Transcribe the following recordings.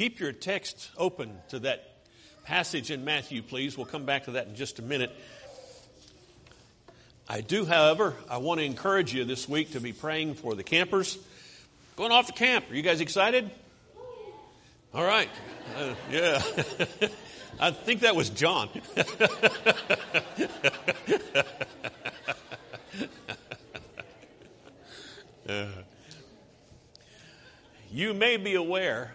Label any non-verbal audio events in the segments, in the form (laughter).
Keep your text open to that passage in Matthew, please. We'll come back to that in just a minute. I do, however, I want to encourage you this week to be praying for the campers going off to camp. Are you guys excited? All right. Uh, yeah. (laughs) I think that was John. (laughs) uh, you may be aware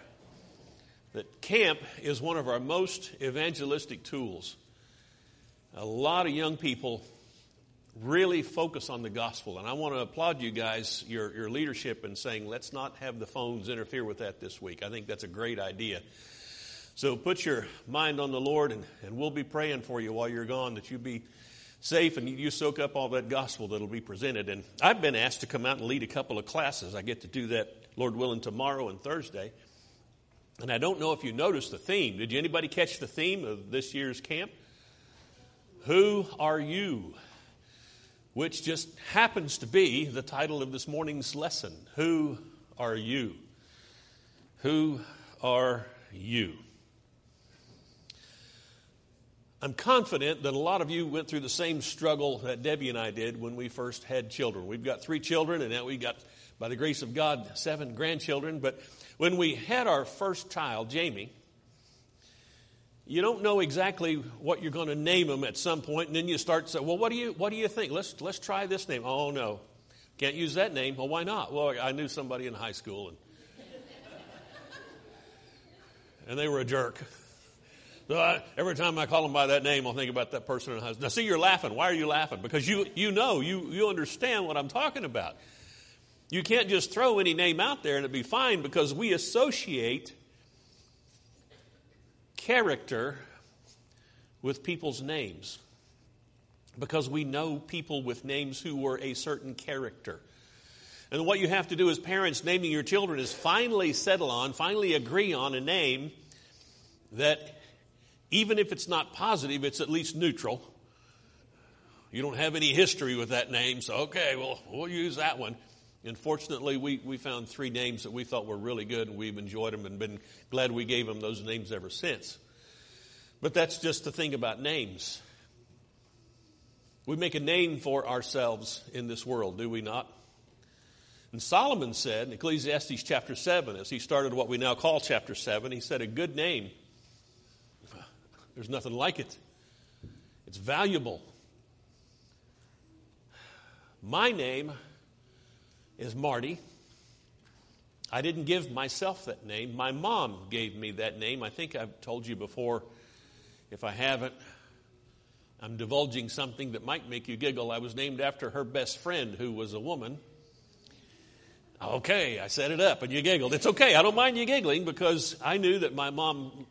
that camp is one of our most evangelistic tools. A lot of young people really focus on the gospel, and I want to applaud you guys, your, your leadership, in saying, let's not have the phones interfere with that this week. I think that's a great idea. So put your mind on the Lord, and, and we'll be praying for you while you're gone that you be safe and you soak up all that gospel that'll be presented. And I've been asked to come out and lead a couple of classes. I get to do that, Lord willing, tomorrow and Thursday. And I don't know if you noticed the theme. Did anybody catch the theme of this year's camp? Who are you? Which just happens to be the title of this morning's lesson. Who are you? Who are you? I'm confident that a lot of you went through the same struggle that Debbie and I did when we first had children. We've got three children, and now we've got, by the grace of God, seven grandchildren. But when we had our first child, Jamie, you don't know exactly what you're going to name him at some point, and then you start to say, "Well, what do you what do you think? Let's let's try this name." Oh no, can't use that name. Well, why not? Well, I knew somebody in high school, and (laughs) and they were a jerk. (laughs) So I, every time I call them by that name, I'll think about that person in high school. Now, see, you're laughing. Why are you laughing? Because you you know you you understand what I'm talking about. You can't just throw any name out there and it'd be fine because we associate character with people's names because we know people with names who were a certain character. And what you have to do as parents naming your children is finally settle on, finally agree on a name that even if it's not positive, it's at least neutral. You don't have any history with that name, so okay, well, we'll use that one. And fortunately, we, we found three names that we thought were really good, and we've enjoyed them and been glad we gave them those names ever since. But that's just the thing about names. We make a name for ourselves in this world, do we not? And Solomon said in Ecclesiastes chapter 7, as he started what we now call chapter 7, he said, A good name, there's nothing like it. It's valuable. My name is Marty. I didn't give myself that name. My mom gave me that name. I think I've told you before. If I haven't, I'm divulging something that might make you giggle. I was named after her best friend, who was a woman. Okay, I set it up and you giggled. It's okay. I don't mind you giggling because I knew that my mom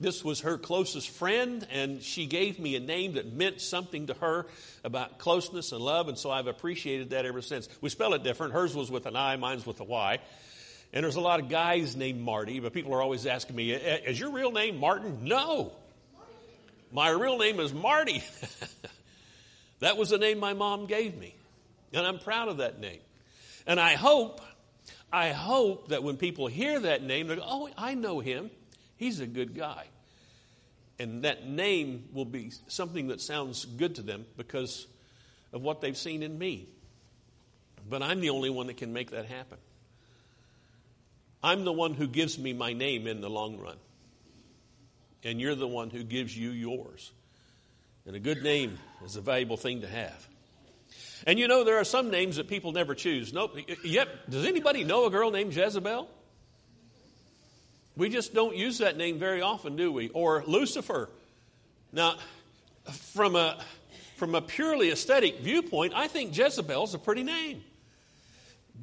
this was her closest friend, and she gave me a name that meant something to her about closeness and love, and so I've appreciated that ever since. We spell it different. Hers was with an I, mine's with a Y. And there's a lot of guys named Marty, but people are always asking me, Is your real name Martin? No. My real name is Marty. (laughs) that was the name my mom gave me. And I'm proud of that name. And I hope, I hope that when people hear that name, they go, Oh, I know him. He's a good guy. And that name will be something that sounds good to them because of what they've seen in me. But I'm the only one that can make that happen. I'm the one who gives me my name in the long run. And you're the one who gives you yours. And a good name is a valuable thing to have. And you know, there are some names that people never choose. Nope. Yep. Does anybody know a girl named Jezebel? We just don't use that name very often, do we? Or Lucifer. Now, from a, from a purely aesthetic viewpoint, I think Jezebel's a pretty name.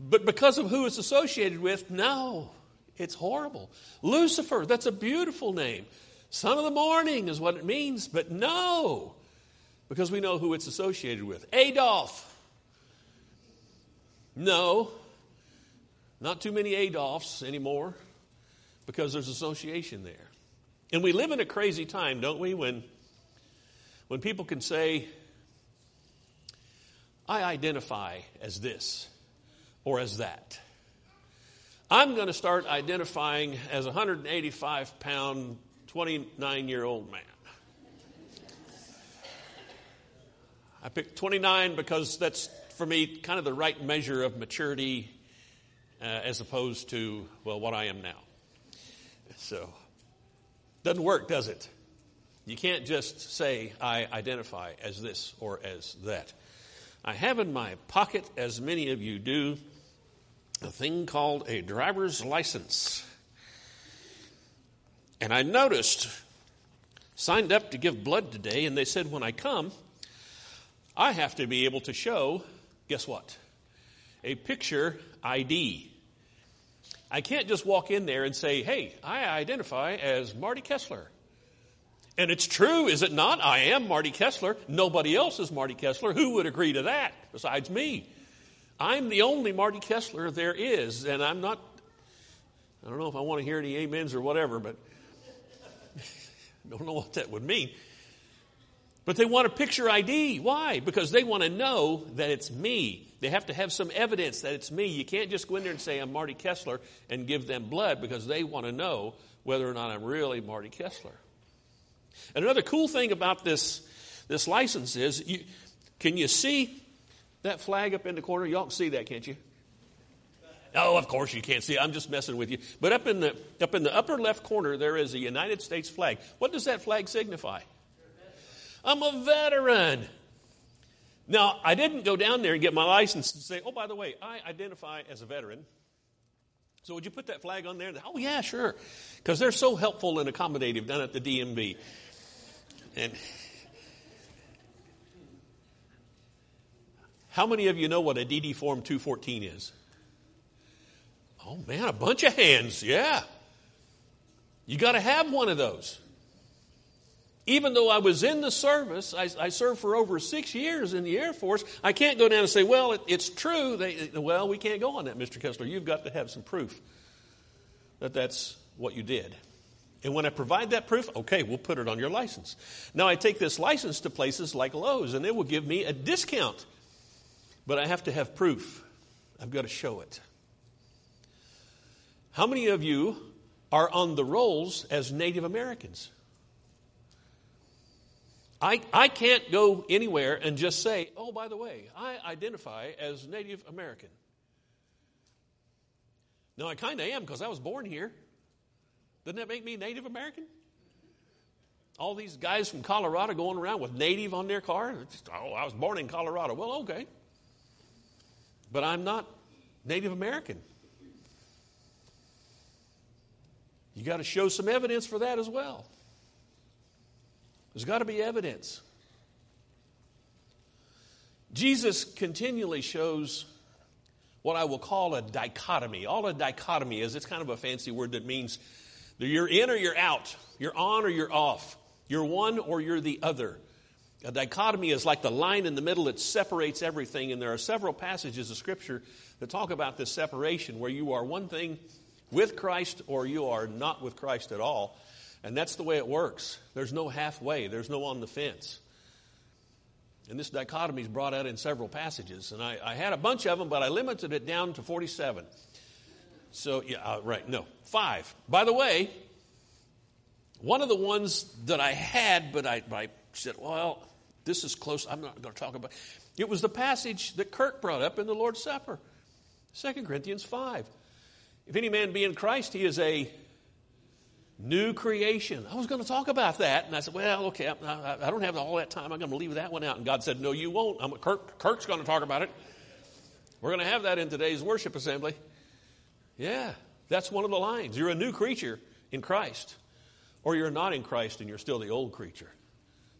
But because of who it's associated with, no, it's horrible. Lucifer, that's a beautiful name. Son of the morning is what it means, but no, because we know who it's associated with. Adolf. No, not too many Adolfs anymore because there's association there. And we live in a crazy time, don't we, when, when people can say, I identify as this or as that. I'm going to start identifying as a 185 pound, 29 year old man. I picked 29 because that's, for me, kind of the right measure of maturity uh, as opposed to, well, what I am now. So, doesn't work, does it? You can't just say, I identify as this or as that. I have in my pocket, as many of you do, a thing called a driver's license. And I noticed, signed up to give blood today, and they said when I come, I have to be able to show, guess what? A picture ID. I can't just walk in there and say, hey, I identify as Marty Kessler. And it's true, is it not? I am Marty Kessler. Nobody else is Marty Kessler. Who would agree to that besides me? I'm the only Marty Kessler there is, and I'm not, I don't know if I want to hear any amens or whatever, but I (laughs) don't know what that would mean. But they want a picture ID. Why? Because they want to know that it's me. They have to have some evidence that it's me. You can't just go in there and say, I'm Marty Kessler and give them blood because they want to know whether or not I'm really Marty Kessler. And another cool thing about this, this license is you, can you see that flag up in the corner? Y'all can see that, can't you? Oh, of course you can't see. I'm just messing with you. But up in the up in the upper left corner there is a United States flag. What does that flag signify? I'm a veteran. Now, I didn't go down there and get my license and say, oh, by the way, I identify as a veteran. So would you put that flag on there? Oh, yeah, sure. Because they're so helpful and accommodative down at the DMV. And how many of you know what a DD Form 214 is? Oh, man, a bunch of hands. Yeah. You got to have one of those even though I was in the service, I, I, served for over six years in the Air Force, I can't go down and say, well, it, it's true. They, well, we can't go on that, Mr. Kessler. You've got to have some proof that that's what you did. And when I provide that proof, okay, we'll put it on your license. Now I take this license to places like Lowe's and they will give me a discount. But I have to have proof. I've got to show it. How many of you are on the rolls as Native Americans? I, I can't go anywhere and just say, oh, by the way, I identify as Native American. No, I kind of am because I was born here. Doesn't that make me Native American? All these guys from Colorado going around with Native on their car. Just, oh, I was born in Colorado. Well, okay. But I'm not Native American. You got to show some evidence for that as well. There's got to be evidence. Jesus continually shows what I will call a dichotomy. All a dichotomy is, it's kind of a fancy word that means you're in or you're out, you're on or you're off, you're one or you're the other. A dichotomy is like the line in the middle that separates everything, and there are several passages of Scripture that talk about this separation where you are one thing with Christ or you are not with Christ at all. And that's the way it works. There's no halfway, there's no on the fence. And this dichotomy is brought out in several passages. And I, I, had a bunch of them, but I limited it down to 47. So, yeah, uh, right, no, five. By the way, one of the ones that I had, but I, I said, well, this is close, I'm not going to talk about it. was the passage that Kirk brought up in the Lord's Supper, 2 Corinthians 5. If any man be in Christ, he is a New creation. I was going to talk about that. And I said, well, okay, I, I don't have all that time. I'm going to leave that one out. And God said, no, you won't. I'm, Kirk, Kirk's going to talk about it. We're going to have that in today's worship assembly. Yeah, that's one of the lines. You're a new creature in Christ, or you're not in Christ and you're still the old creature.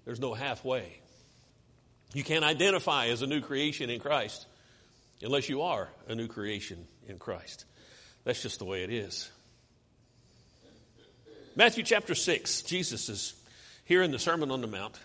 There's no halfway. You can't identify as a new creation in Christ unless you are a new creation in Christ. That's just the way it is. Matthew chapter 6, Jesus is here in the Sermon on the Mount.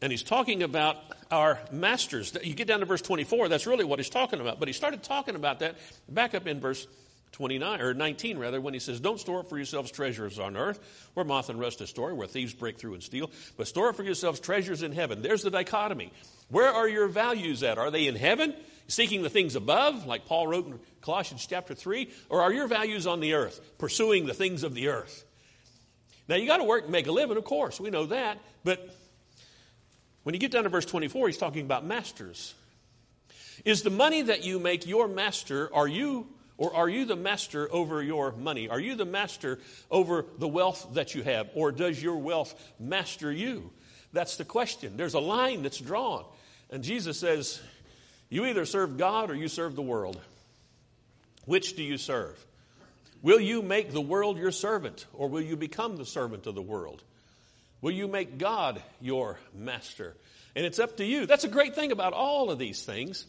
And he's talking about our masters. You get down to verse 24, that's really what he's talking about. But he started talking about that back up in verse 29, or 19 rather, when he says, Don't store up for yourselves treasures on earth, where moth and rust destroy, where thieves break through and steal, but store up for yourselves treasures in heaven. There's the dichotomy. Where are your values at? Are they in heaven? Seeking the things above, like Paul wrote in Colossians chapter 3, or are your values on the earth, pursuing the things of the earth? Now, you got to work and make a living, of course, we know that, but when you get down to verse 24, he's talking about masters. Is the money that you make your master? Are you or are you the master over your money? Are you the master over the wealth that you have? Or does your wealth master you? That's the question. There's a line that's drawn. And Jesus says, You either serve God or you serve the world. Which do you serve? Will you make the world your servant or will you become the servant of the world? Will you make God your master? And it's up to you. That's a great thing about all of these things.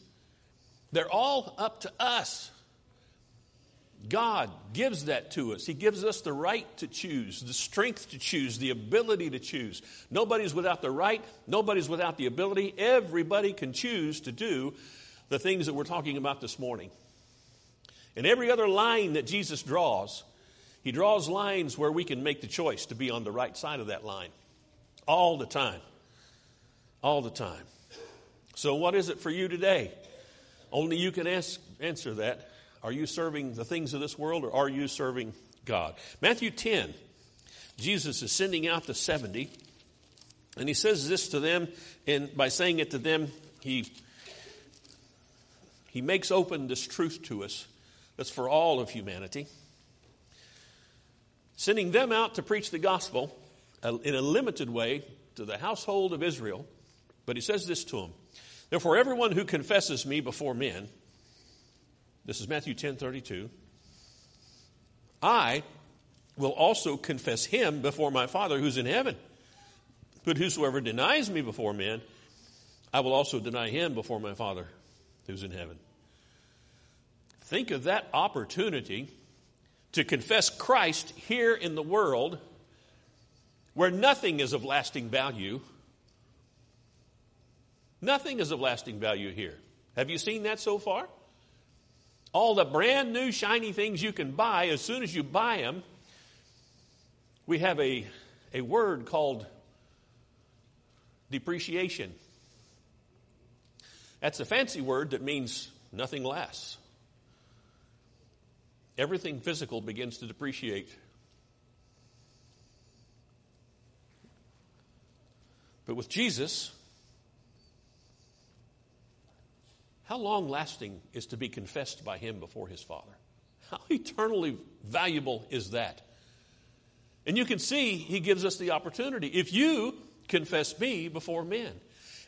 They're all up to us. God gives that to us. He gives us the right to choose, the strength to choose, the ability to choose. Nobody's without the right, nobody's without the ability. Everybody can choose to do the things that we're talking about this morning. And every other line that Jesus draws, he draws lines where we can make the choice to be on the right side of that line all the time. All the time. So, what is it for you today? Only you can ask, answer that. Are you serving the things of this world or are you serving God? Matthew 10, Jesus is sending out the 70, and he says this to them, and by saying it to them, he, he makes open this truth to us that's for all of humanity. Sending them out to preach the gospel uh, in a limited way to the household of Israel, but he says this to them Therefore, everyone who confesses me before men, this is Matthew 10 32. I will also confess him before my Father who's in heaven. But whosoever denies me before men, I will also deny him before my Father who's in heaven. Think of that opportunity to confess Christ here in the world where nothing is of lasting value. Nothing is of lasting value here. Have you seen that so far? All the brand new shiny things you can buy, as soon as you buy them, we have a, a word called depreciation. That's a fancy word that means nothing lasts. Everything physical begins to depreciate. But with Jesus, How long lasting is to be confessed by him before his Father? How eternally valuable is that? And you can see he gives us the opportunity. If you confess me before men,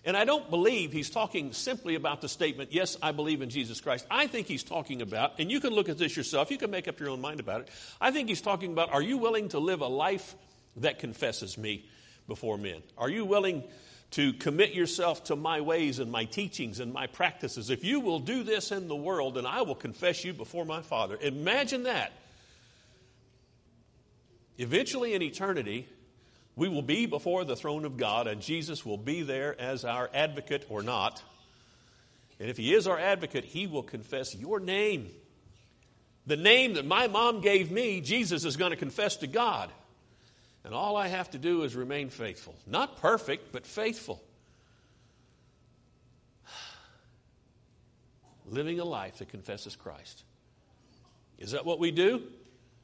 and I don't believe he's talking simply about the statement, yes, I believe in Jesus Christ. I think he's talking about, and you can look at this yourself, you can make up your own mind about it. I think he's talking about, are you willing to live a life that confesses me before men? Are you willing to commit yourself to my ways and my teachings and my practices. If you will do this in the world, then I will confess you before my Father. Imagine that. Eventually, in eternity, we will be before the throne of God, and Jesus will be there as our advocate or not. And if he is our advocate, he will confess your name. The name that my mom gave me, Jesus is going to confess to God. And all I have to do is remain faithful. Not perfect, but faithful. (sighs) Living a life that confesses Christ. Is that what we do?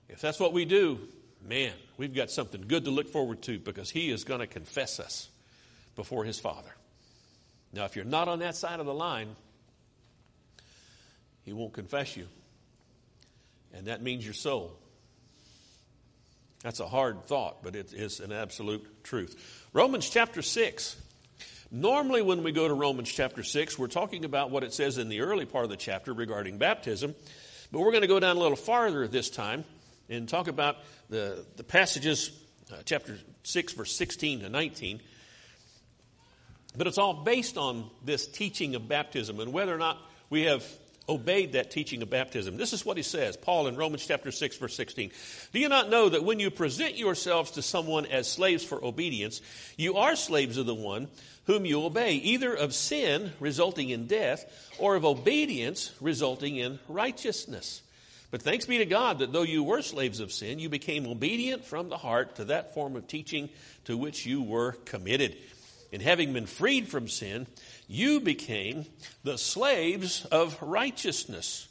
If that's what we do, man, we've got something good to look forward to because He is going to confess us before His Father. Now, if you're not on that side of the line, He won't confess you. And that means your soul that's a hard thought, but it is an absolute truth. Romans chapter 6. Normally, when we go to Romans chapter 6, we're talking about what it says in the early part of the chapter regarding baptism. But we're going to go down a little farther this time and talk about the, the passages, uh, chapter 6, verse 16 to 19. But it's all based on this teaching of baptism and whether or not we have obeyed that teaching of baptism. This is what he says, Paul in Romans chapter 6 verse 16. Do you not know that when you present yourselves to someone as slaves for obedience, you are slaves of the one whom you obey, either of sin resulting in death or of obedience resulting in righteousness. But thanks be to God that though you were slaves of sin, you became obedient from the heart to that form of teaching to which you were committed. And having been freed from sin, you became the slaves of righteousness.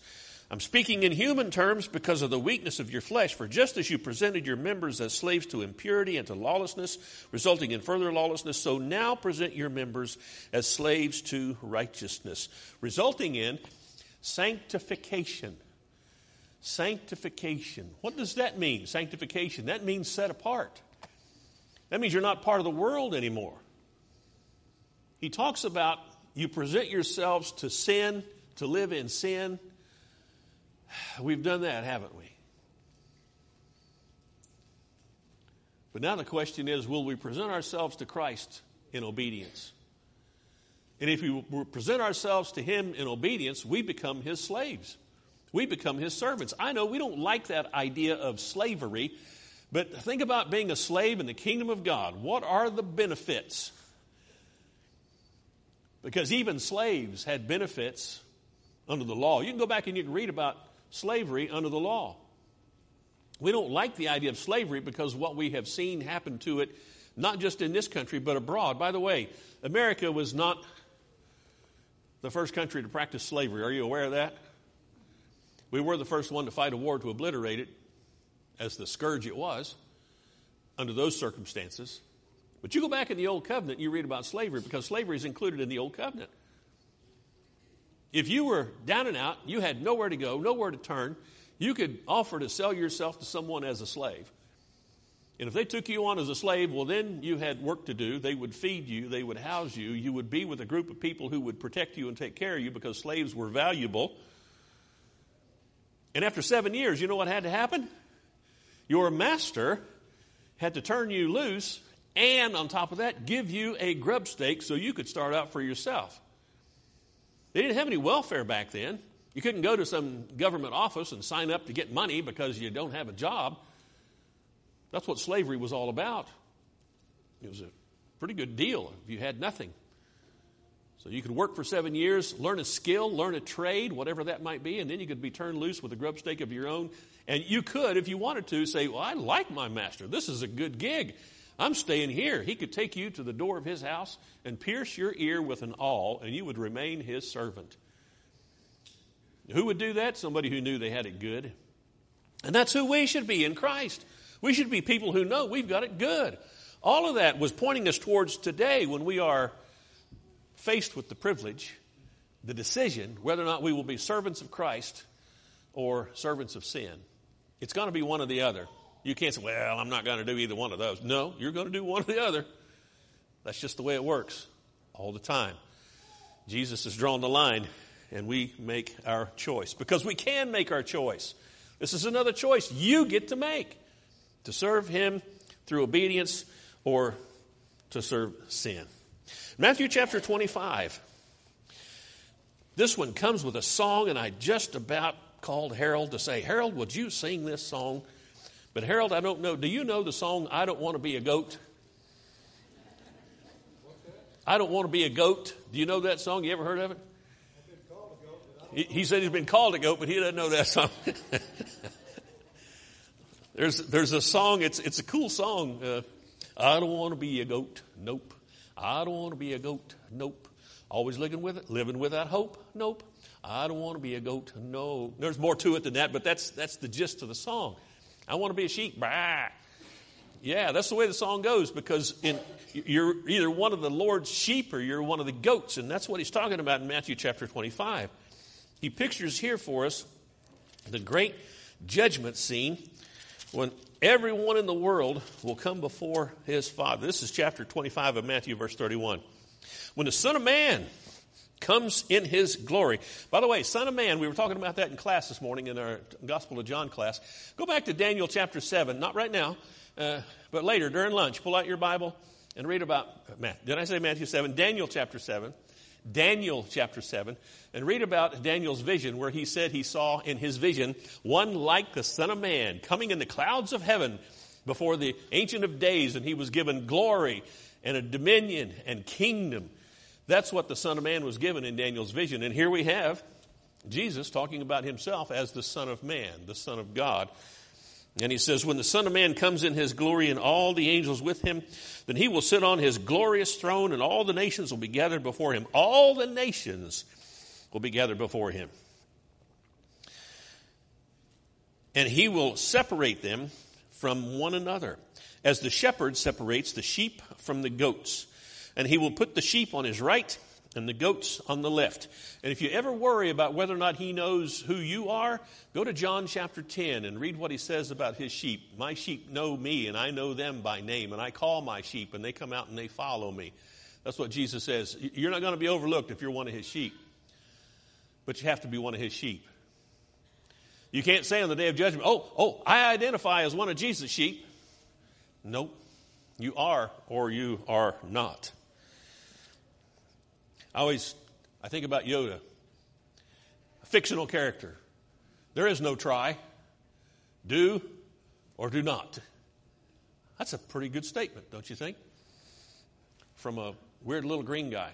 I'm speaking in human terms because of the weakness of your flesh. For just as you presented your members as slaves to impurity and to lawlessness, resulting in further lawlessness, so now present your members as slaves to righteousness, resulting in sanctification. Sanctification. What does that mean, sanctification? That means set apart. That means you're not part of the world anymore. He talks about you present yourselves to sin, to live in sin We've done that, haven't we? But now the question is will we present ourselves to Christ in obedience? And if we present ourselves to Him in obedience, we become His slaves. We become His servants. I know we don't like that idea of slavery, but think about being a slave in the kingdom of God. What are the benefits? Because even slaves had benefits under the law. You can go back and you can read about slavery under the law. We don't like the idea of slavery because what we have seen happen to it, not just in this country, but abroad. By the way, America was not the first country to practice slavery. Are you aware of that? We were the first one to fight a war to obliterate it, as the scourge it was, under those circumstances. But you go back in the Old Covenant and you read about slavery because slavery is included in the Old Covenant. If you were down and out, you had nowhere to go, nowhere to turn, you could offer to sell yourself to someone as a slave. And if they took you on as a slave, well, then you had work to do. They would feed you, they would house you. You would be with a group of people who would protect you and take care of you because slaves were valuable. And after seven years, you know what had to happen? Your master had to turn you loose and, on top of that, give you a grub stake so you could start out for yourself. They didn't have any welfare back then. You couldn't go to some government office and sign up to get money because you don't have a job. That's what slavery was all about. It was a pretty good deal if you had nothing. So you could work for seven years, learn a skill, learn a trade, whatever that might be, and then you could be turned loose with a grub stake of your own. And you could, if you wanted to, say, Well, I like my master. This is a good gig. I'm staying here. He could take you to the door of his house and pierce your ear with an awl, and you would remain his servant. Who would do that? Somebody who knew they had it good. And that's who we should be in Christ. We should be people who know we've got it good. All of that was pointing us towards today when we are faced with the privilege, the decision, whether or not we will be servants of Christ or servants of sin. It's going to be one or the other. You can't say, well, I'm not going to do either one of those. No, you're going to do one or the other. That's just the way it works all the time. Jesus has drawn the line, and we make our choice because we can make our choice. This is another choice you get to make to serve Him through obedience or to serve sin. Matthew chapter 25. This one comes with a song, and I just about called Harold to say, Harold, would you sing this song? But Harold, I don't know. Do you know the song I Don't Want to Be a Goat? I Don't Want to Be a Goat. Do you know that song? You ever heard of it? He, said he's been called a goat, but he doesn't know that song. (laughs) there's, there's a song, it's, it's a cool song. Uh, I don't want to be a goat. Nope. I don't want to be a goat. Nope. Always living with it, living without hope. Nope. I don't want to be a goat. No. There's more to it than that, but that's, that's the gist of the song. I want to be a sheep. Bah. Yeah, that's the way the song goes because in, you're either one of the Lord's sheep or you're one of the goats. And that's what he's talking about in Matthew chapter 25. He pictures here for us the great judgment scene when everyone in the world will come before his Father. This is chapter 25 of Matthew, verse 31. When the Son of Man comes in his glory. By the way, Son of Man, we were talking about that in class this morning in our Gospel of John class. Go back to Daniel chapter 7, not right now, uh, but later during lunch. Pull out your Bible and read about, uh, did I say Matthew 7? Daniel chapter 7. Daniel chapter 7 and read about Daniel's vision where he said he saw in his vision one like the Son of Man coming in the clouds of heaven before the Ancient of Days, and he was given glory and a dominion and kingdom that's what the Son of Man was given in Daniel's vision. And here we have Jesus talking about himself as the Son of Man, the Son of God. And he says, When the Son of Man comes in his glory and all the angels with him, then he will sit on his glorious throne, and all the nations will be gathered before him. All the nations will be gathered before him. And he will separate them from one another, as the shepherd separates the sheep from the goats. And he will put the sheep on his right and the goats on the left. And if you ever worry about whether or not he knows who you are, go to John chapter 10 and read what he says about his sheep. My sheep know me, and I know them by name, and I call my sheep, and they come out and they follow me. That's what Jesus says. You're not going to be overlooked if you're one of his sheep, but you have to be one of his sheep. You can't say on the day of judgment, oh, oh, I identify as one of Jesus' sheep. Nope. You are or you are not. I always I think about Yoda, a fictional character. There is no try, do or do not. That's a pretty good statement, don't you think? From a weird little green guy.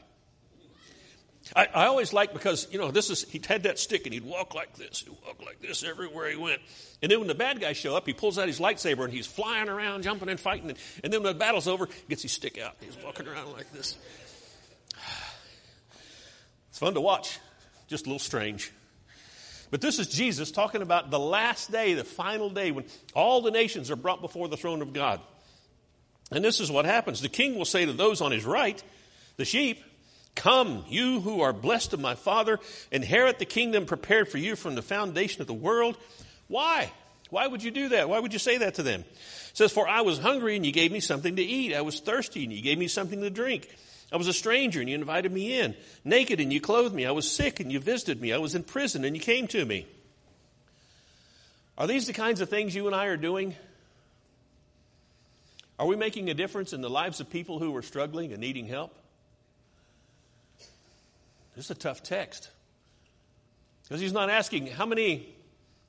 I, I, always like because, you know, this is, he had that stick and he'd walk like this. He'd walk like this everywhere he went. And then when the bad guys show up, he pulls out his lightsaber and he's flying around, jumping and fighting. And, and then when the battle's over, he gets his stick out. And He's walking around like this. It's fun to watch, just a little strange. But this is Jesus talking about the last day, the final day, when all the nations are brought before the throne of God. And this is what happens. The king will say to those on his right, the sheep, Come, you who are blessed of my Father, inherit the kingdom prepared for you from the foundation of the world. Why? Why would you do that? Why would you say that to them? It says, For I was hungry and you gave me something to eat. I was thirsty and you gave me something to drink. I was a stranger and you invited me in. Naked and you clothed me. I was sick and you visited me. I was in prison and you came to me. Are these the kinds of things you and I are doing? Are we making a difference in the lives of people who are struggling and needing help? This is a tough text. Because he's not asking, how many,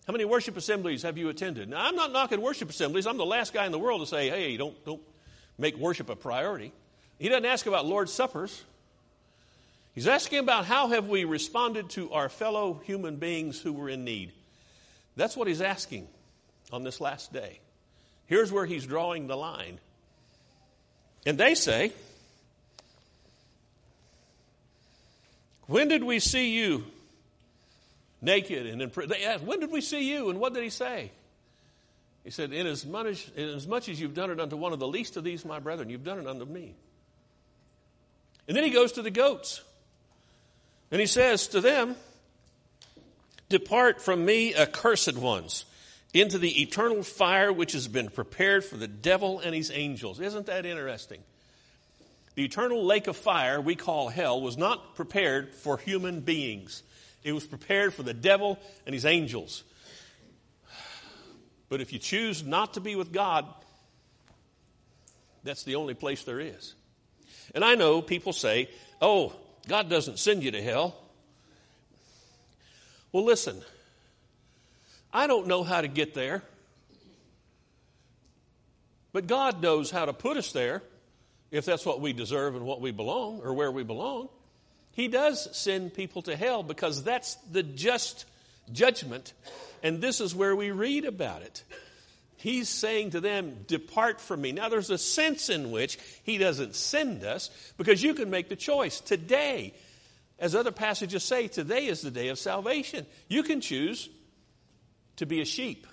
how many worship assemblies have you attended? Now, I'm not knocking worship assemblies. I'm the last guy in the world to say, hey, don't, don't make worship a priority. He doesn't ask about Lord's Suppers. He's asking about how have we responded to our fellow human beings who were in need. That's what he's asking on this last day. Here's where he's drawing the line. And they say, When did we see you naked and in prison? They asked, When did we see you? And what did he say? He said, in as, much, in as much as you've done it unto one of the least of these, my brethren, you've done it unto me. And then he goes to the goats. And he says to them, Depart from me, accursed ones, into the eternal fire which has been prepared for the devil and his angels. Isn't that interesting? The eternal lake of fire we call hell was not prepared for human beings. It was prepared for the devil and his angels. But if you choose not to be with God, that's the only place there is. And I know people say, oh, God doesn't send you to hell. Well, listen, I don't know how to get there, but God knows how to put us there if that's what we deserve and what we belong or where we belong. He does send people to hell because that's the just judgment, and this is where we read about it. He's saying to them, Depart from me. Now, there's a sense in which he doesn't send us because you can make the choice. Today, as other passages say, today is the day of salvation. You can choose to be a sheep.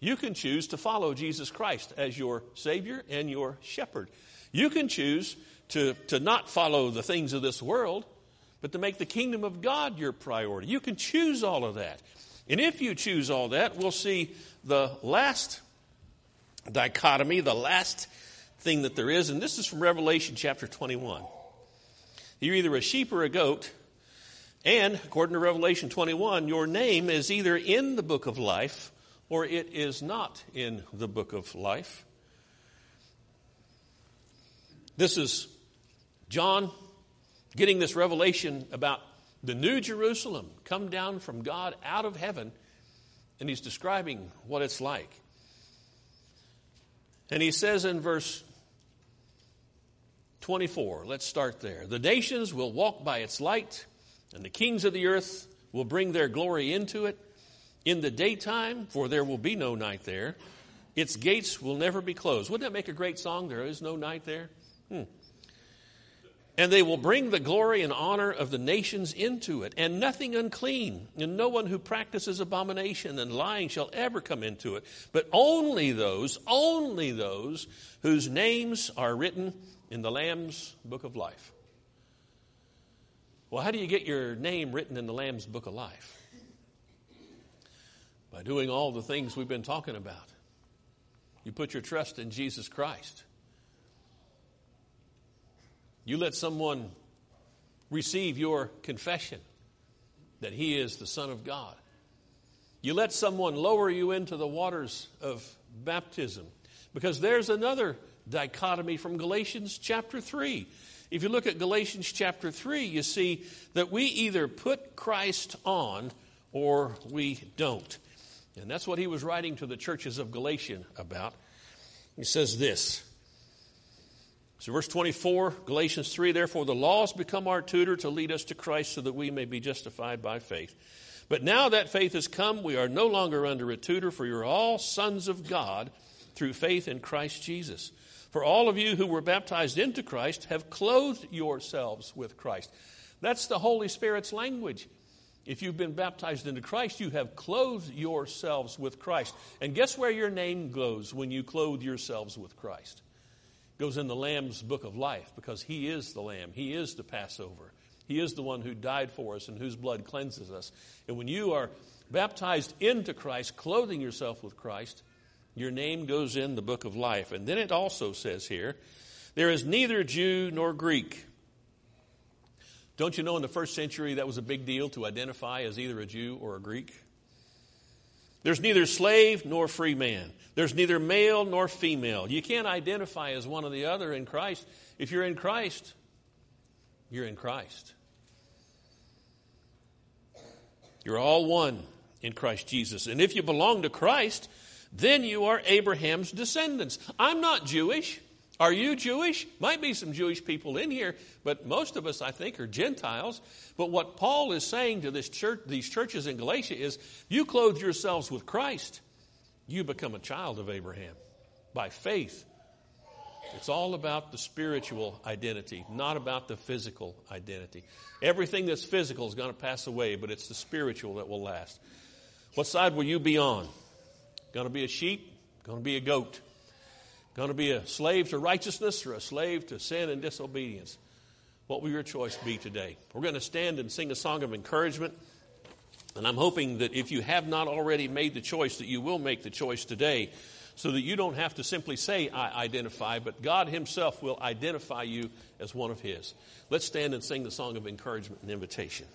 You can choose to follow Jesus Christ as your Savior and your shepherd. You can choose to, to not follow the things of this world, but to make the kingdom of God your priority. You can choose all of that. And if you choose all that, we'll see the last dichotomy, the last thing that there is, and this is from Revelation chapter 21. You're either a sheep or a goat, and according to Revelation 21, your name is either in the book of life or it is not in the book of life. This is John getting this revelation about the new Jerusalem come down from God out of heaven, and he's describing what it's like. And he says in verse 24, let's start there. The nations will walk by its light, and the kings of the earth will bring their glory into it. In the daytime, for there will be no night there, Its gates will never be closed. Wouldn't that make a great song? There is no night there. Hmm. And they will bring the glory and honor of the nations into it, and nothing unclean, and no one who practices abomination and lying shall ever come into it, but only those, only those whose names are written in the Lamb's book of life. Well, how do you get your name written in the Lamb's book of life? By doing all the things we've been talking about. You put your trust in Jesus Christ. You let someone receive your confession that He is the Son of God. You let someone lower you into the waters of baptism. Because there's another dichotomy from Galatians chapter 3. If you look at Galatians chapter 3, you see that we either put Christ on or we don't. And that's what he was writing to the churches of Galatia about. He says this so, verse 24, Galatians 3 Therefore, the law has become our tutor to lead us to Christ so that we may be justified by faith. But now that faith has come, we are no longer under a tutor, for you're all sons of God through faith in Christ Jesus. For all of you who were baptized into Christ have clothed yourselves with Christ. That's the Holy Spirit's language. If you've been baptized into Christ, you have clothed yourselves with Christ. And guess where your name goes when you clothe yourselves with Christ? Goes in the Lamb's book of life because he is the Lamb. He is the Passover. He is the one who died for us and whose blood cleanses us. And when you are baptized into Christ, clothing yourself with Christ, your name goes in the book of life. And then it also says here, there is neither Jew nor Greek. Don't you know in the first century that was a big deal to identify as either a Jew or a Greek? There's neither slave nor free man. There's neither male nor female. You can't identify as one or the other in Christ. If you're in Christ, you're in Christ. You're all one in Christ Jesus. And if you belong to Christ, then you are Abraham's descendants. I'm not Jewish. Are you Jewish? Might be some Jewish people in here, but most of us, I think, are Gentiles. But what Paul is saying to this church, these churches in Galatia is you clothe yourselves with Christ, you become a child of Abraham by faith. It's all about the spiritual identity, not about the physical identity. Everything that's physical is going to pass away, but it's the spiritual that will last. What side will you be on? Going to be a sheep? Going to be a goat? Going to be a slave to righteousness or a slave to sin and disobedience? What will your choice be today? We're going to stand and sing a song of encouragement. And I'm hoping that if you have not already made the choice, that you will make the choice today so that you don't have to simply say, I identify, but God Himself will identify you as one of His. Let's stand and sing the song of encouragement and invitation.